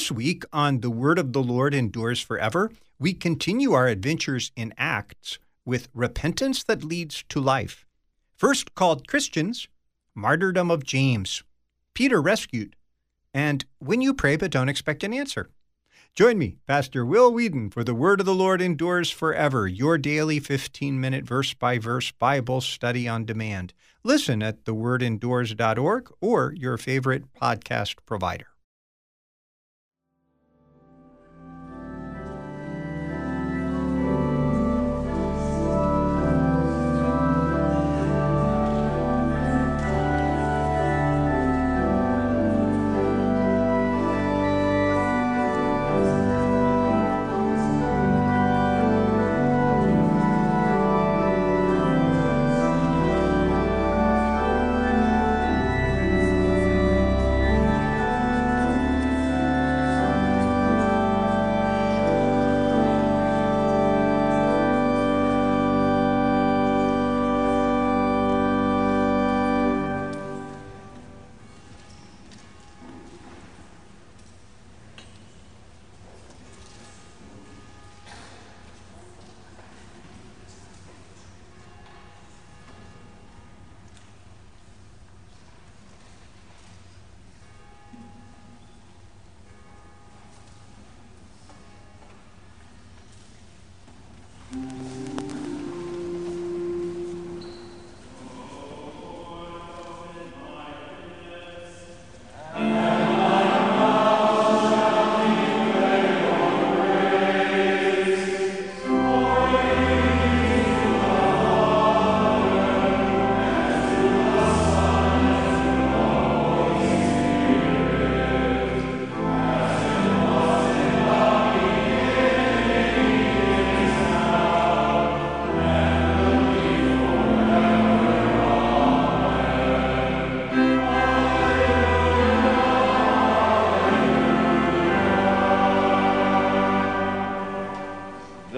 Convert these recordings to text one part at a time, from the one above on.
This week on The Word of the Lord Endures Forever, we continue our adventures in Acts with repentance that leads to life. First called Christians, martyrdom of James, Peter rescued, and when you pray but don't expect an answer. Join me, Pastor Will Weedon, for The Word of the Lord Endures Forever, your daily 15 minute verse by verse Bible study on demand. Listen at thewordendures.org or your favorite podcast provider.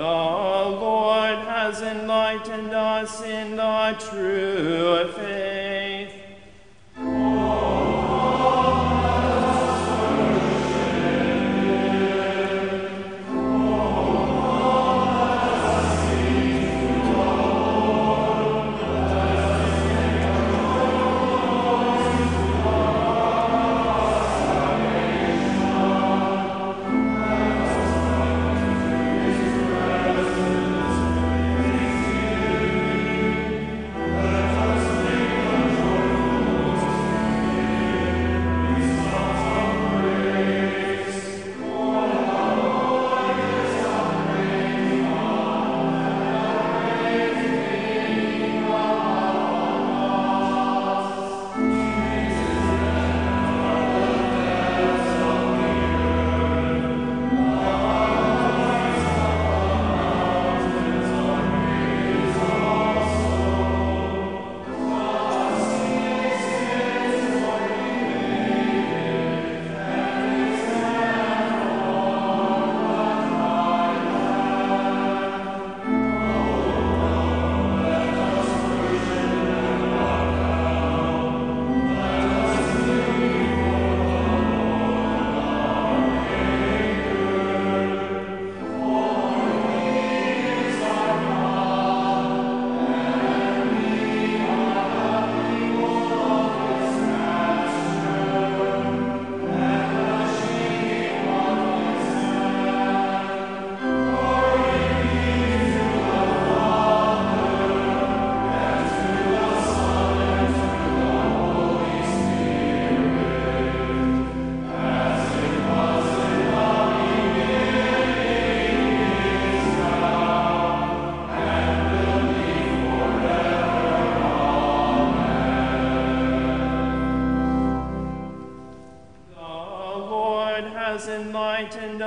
Lord has enlightened us in the true faith. Enlightened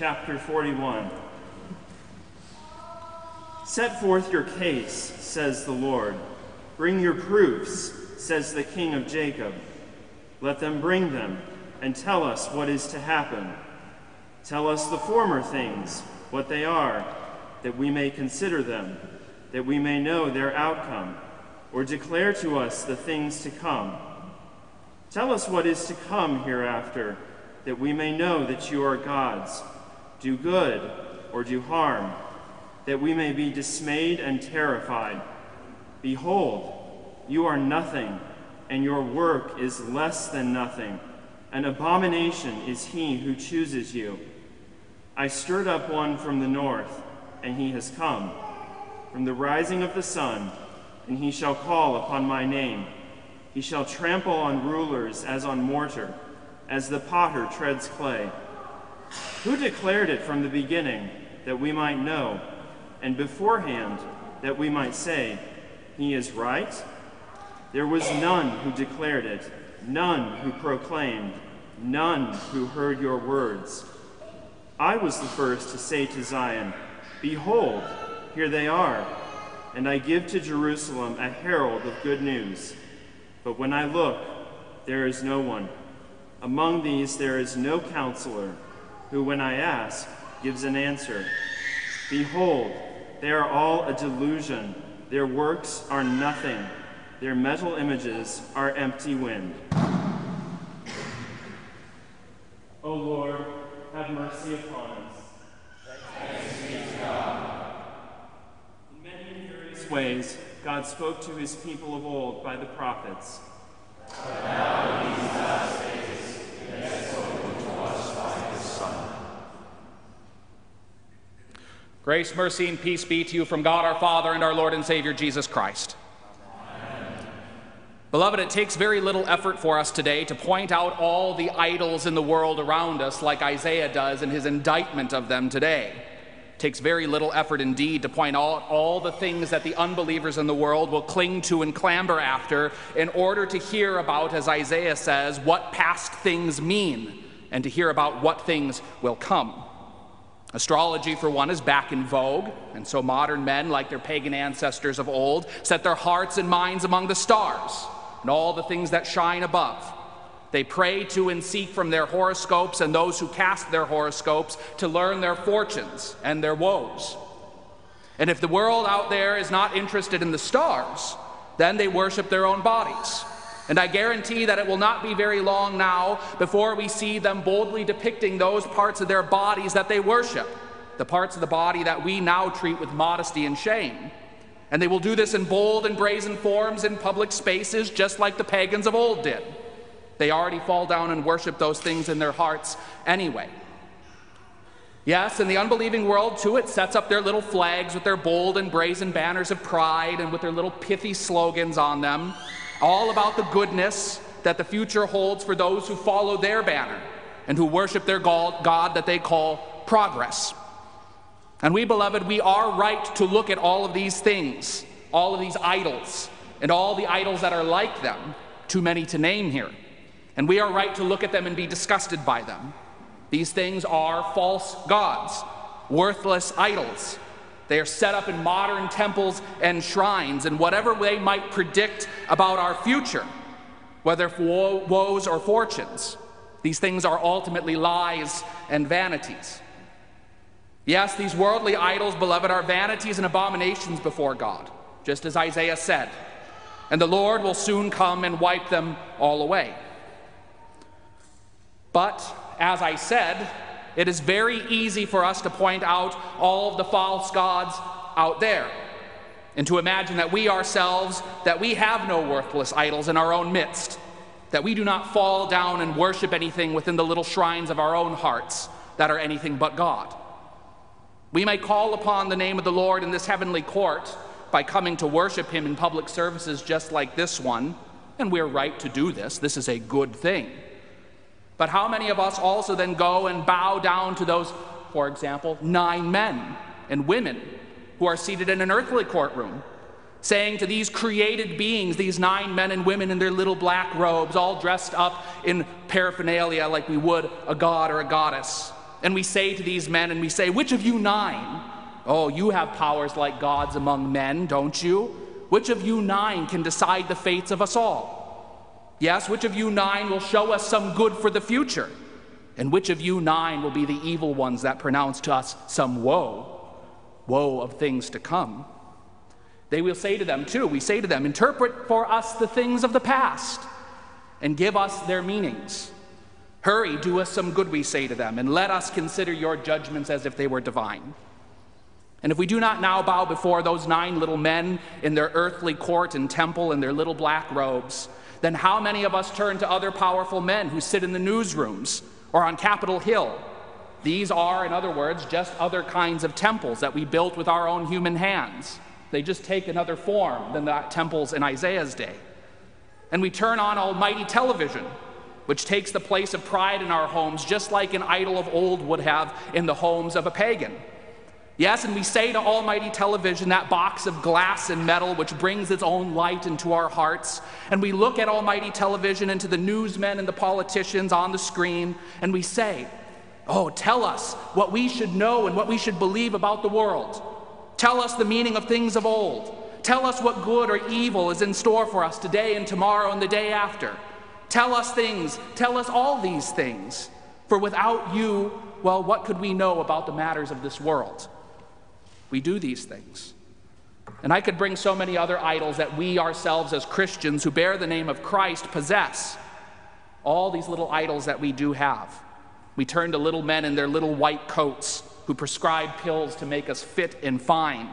chapter 41. Set forth your case, says the Lord. Bring your proofs, says the King of Jacob. Let them bring them, and tell us what is to happen. Tell us the former things, what they are, that we may consider them, that we may know their outcome, or declare to us the things to come. Tell us what is to come hereafter, that we may know that you are gods. Do good or do harm that we may be dismayed and terrified. Behold, you are nothing, and your work is less than nothing. An abomination is he who chooses you. I stirred up one from the north, and he has come. From the rising of the sun, and he shall call upon my name. He shall trample on rulers as on mortar, as the potter treads clay. Who declared it from the beginning, that we might know? and beforehand that we might say, He is right? There was none who declared it, none who proclaimed, none who heard your words. I was the first to say to Zion, Behold, here they are, and I give to Jerusalem a herald of good news. But when I look, there is no one. Among these there is no counselor, who, when I ask, gives an answer. Behold, they are all a delusion. Their works are nothing. Their metal images are empty wind. O Lord, have mercy upon us. In many various ways, God spoke to his people of old by the prophets now, in these last days, he has spoken to us by his Son. Grace, mercy, and peace be to you from God our Father and our Lord and Savior Jesus Christ. Amen. Beloved, it takes very little effort for us today to point out all the idols in the world around us, like Isaiah does in his indictment of them today. It takes very little effort indeed to point out all the things that the unbelievers in the world will cling to and clamber after in order to hear about, as Isaiah says, what past things mean and to hear about what things will come. Astrology, for one, is back in vogue, and so modern men, like their pagan ancestors of old, set their hearts and minds among the stars and all the things that shine above. They pray to and seek from their horoscopes and those who cast their horoscopes to learn their fortunes and their woes. And if the world out there is not interested in the stars, then they worship their own bodies. And I guarantee that it will not be very long now before we see them boldly depicting those parts of their bodies that they worship, the parts of the body that we now treat with modesty and shame. And they will do this in bold and brazen forms in public spaces, just like the pagans of old did. They already fall down and worship those things in their hearts anyway. Yes, in the unbelieving world, too, it sets up their little flags with their bold and brazen banners of pride and with their little pithy slogans on them all about the goodness that the future holds for those who follow their banner and who worship their God that they call progress. And we, beloved, we are right to look at all of these things, all of these idols, and all the idols that are like them, too many to name here. And we are right to look at them and be disgusted by them. These things are false gods, worthless idols they are set up in modern temples and shrines, and whatever they might predict about our future, whether for woes or fortunes, these things are ultimately lies and vanities. Yes, these worldly idols, beloved, are vanities and abominations before God, just as Isaiah said. And the Lord will soon come and wipe them all away. But, as I said, it is very easy for us to point out all of the false gods out there and to imagine that we ourselves that we have no worthless idols in our own midst that we do not fall down and worship anything within the little shrines of our own hearts that are anything but God. We may call upon the name of the Lord in this heavenly court by coming to worship him in public services just like this one, and we're right to do this. This is a good thing. But how many of us also then go and bow down to those, for example, nine men and women who are seated in an earthly courtroom, saying to these created beings, these nine men and women in their little black robes, all dressed up in paraphernalia like we would a god or a goddess, And we say to these men, and we say, Which of you nine? Oh, you have powers like gods among men, don't you? Which of you nine can decide the fates of us all? Yes, which of you nine will show us some good for the future? And which of you nine will be the evil ones that pronounce to us some woe, woe of things to come? They will say to them, too, we say to them, interpret for us the things of the past and give us their meanings. Hurry, do us some good, we say to them, and let us consider your judgments as if they were divine. And if we do not now bow before those nine little men in their earthly court and temple in their little black robes, then how many of us turn to other powerful men who sit in the newsrooms or on Capitol Hill? These are, in other words, just other kinds of temples that we built with our own human hands. They just take another form than the temples in Isaiah's day. And we turn on almighty television which takes the place of pride in our homes, just like an idol of old would have in the homes of a pagan. Yes, and we say to Almighty Television, that box of glass and metal which brings its own light into our hearts, and we look at Almighty Television and to the newsmen and the politicians on the screen, and we say, Oh, tell us what we should know and what we should believe about the world. Tell us the meaning of things of old. Tell us what good or evil is in store for us today and tomorrow and the day after. Tell us things, tell us all these things. For without you, well, what could we know about the matters of this world? We do these things. And I could bring so many other idols that we ourselves, as Christians who bear the name of Christ, possess. All these little idols that we do have. We turn to little men in their little white coats who prescribe pills to make us fit and fine.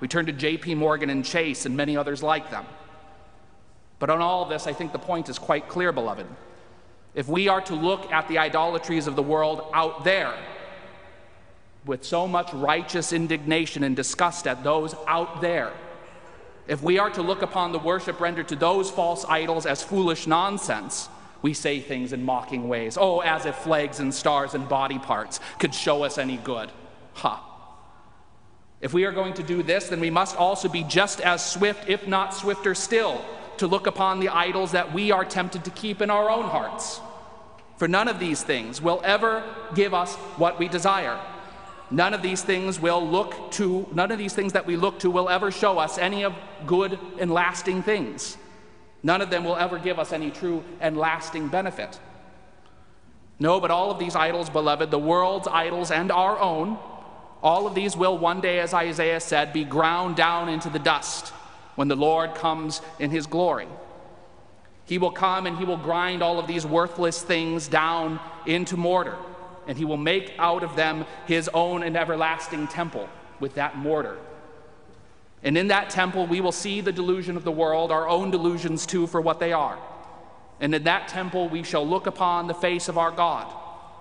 We turn to J.P. Morgan and Chase and many others like them. But on all this, I think the point is quite clear, beloved. If we are to look at the idolatries of the world out there with so much righteous indignation and disgust at those out there, if we are to look upon the worship rendered to those false idols as foolish nonsense, we say things in mocking ways. Oh, as if flags and stars and body parts could show us any good. Ha. Huh. If we are going to do this, then we must also be just as swift, if not swifter still, to look upon the idols that we are tempted to keep in our own hearts. For none of these things will ever give us what we desire. None of these things will look to, none of these things that we look to will ever show us any of good and lasting things. None of them will ever give us any true and lasting benefit. No, but all of these idols, beloved, the world's idols and our own, all of these will one day, as Isaiah said, be ground down into the dust when the Lord comes in his glory. He will come and he will grind all of these worthless things down into mortar, and he will make out of them his own and everlasting temple with that mortar. And in that temple, we will see the delusion of the world, our own delusions too, for what they are. And in that temple, we shall look upon the face of our God,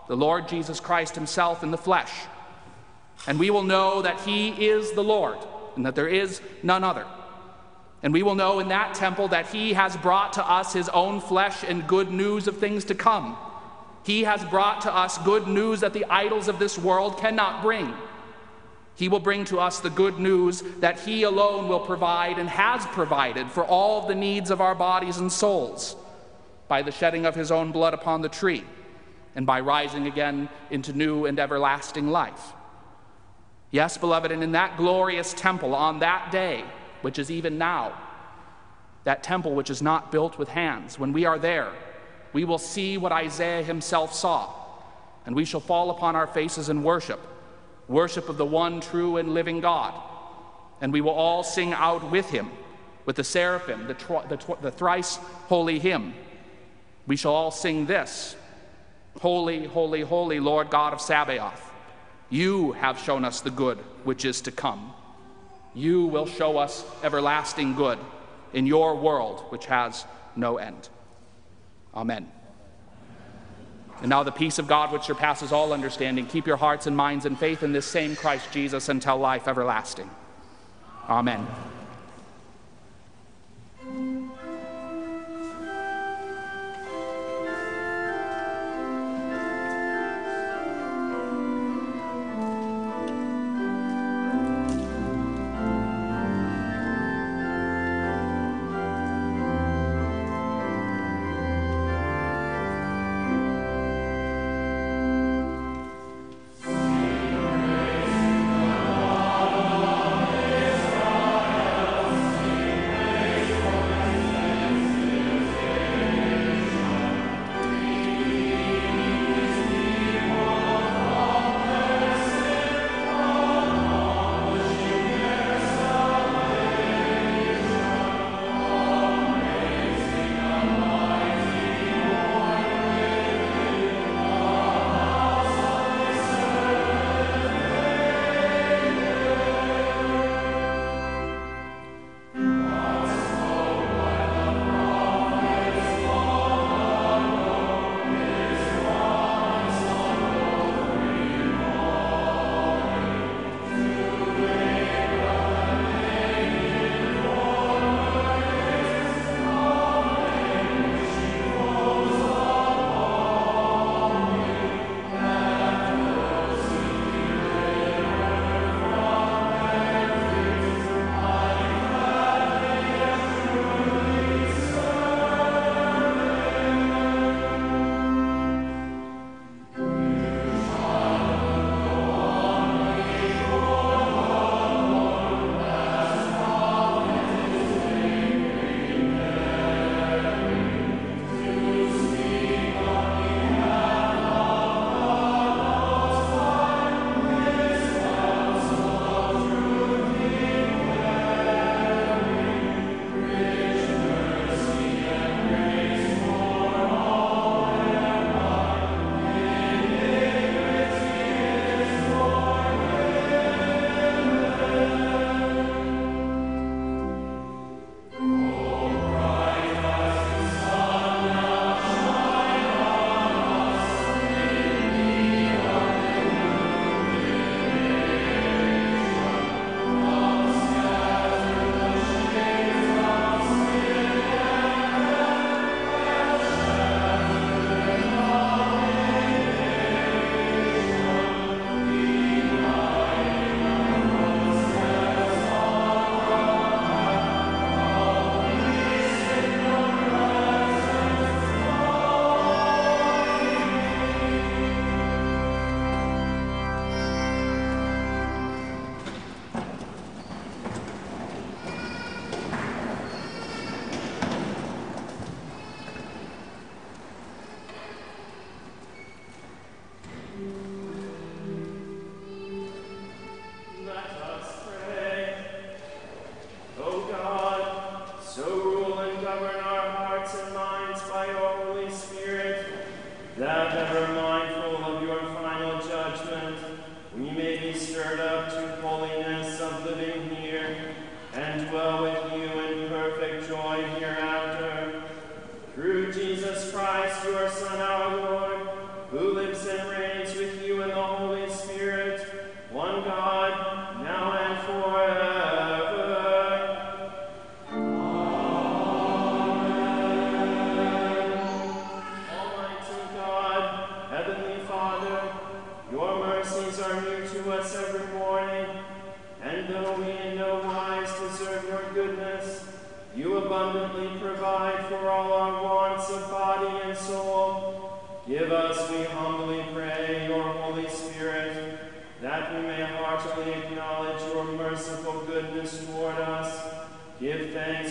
the Lord Jesus Christ himself in the flesh. And we will know that he is the Lord and that there is none other. And we will know in that temple that he has brought to us his own flesh and good news of things to come. He has brought to us good news that the idols of this world cannot bring. He will bring to us the good news that He alone will provide and has provided for all the needs of our bodies and souls by the shedding of His own blood upon the tree and by rising again into new and everlasting life. Yes, beloved, and in that glorious temple on that day, which is even now, that temple which is not built with hands. When we are there, we will see what Isaiah himself saw, and we shall fall upon our faces and worship worship of the one true and living God. And we will all sing out with him, with the seraphim, the, the, tw- the thrice holy hymn. We shall all sing this Holy, holy, holy, Lord God of Sabaoth. You have shown us the good which is to come you will show us everlasting good in your world, which has no end. Amen. And now the peace of God, which surpasses all understanding, keep your hearts and minds in faith in this same Christ Jesus until life everlasting. Amen.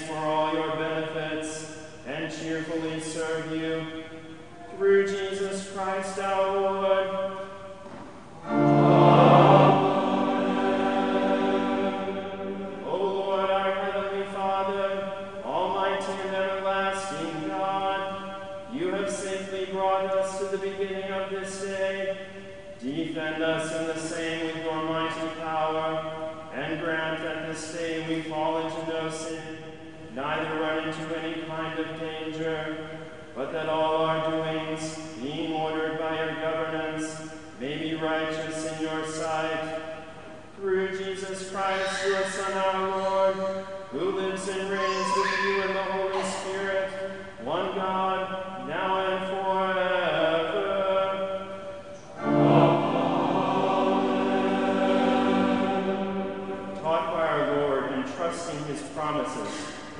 For all your benefits, and cheerfully serve you. Through Jesus Christ our Lord. O Lord, but that all our doings, being ordered by your governance, may be righteous in your sight. Through Jesus Christ, your Son, our Lord, who lives and reigns with you in the Holy Spirit, one God, now and forever. Amen. Taught by our Lord and trusting his promises,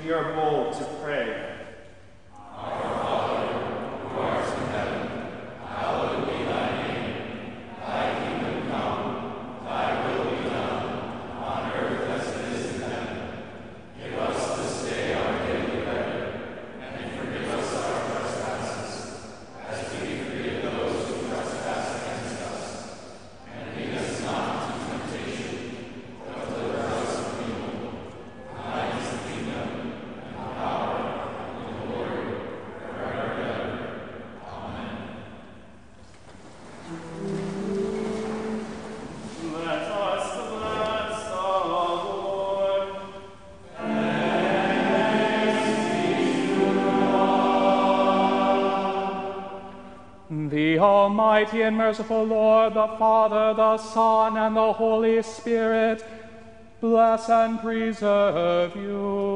we are bold to pray. Almighty and merciful Lord, the Father, the Son, and the Holy Spirit, bless and preserve you.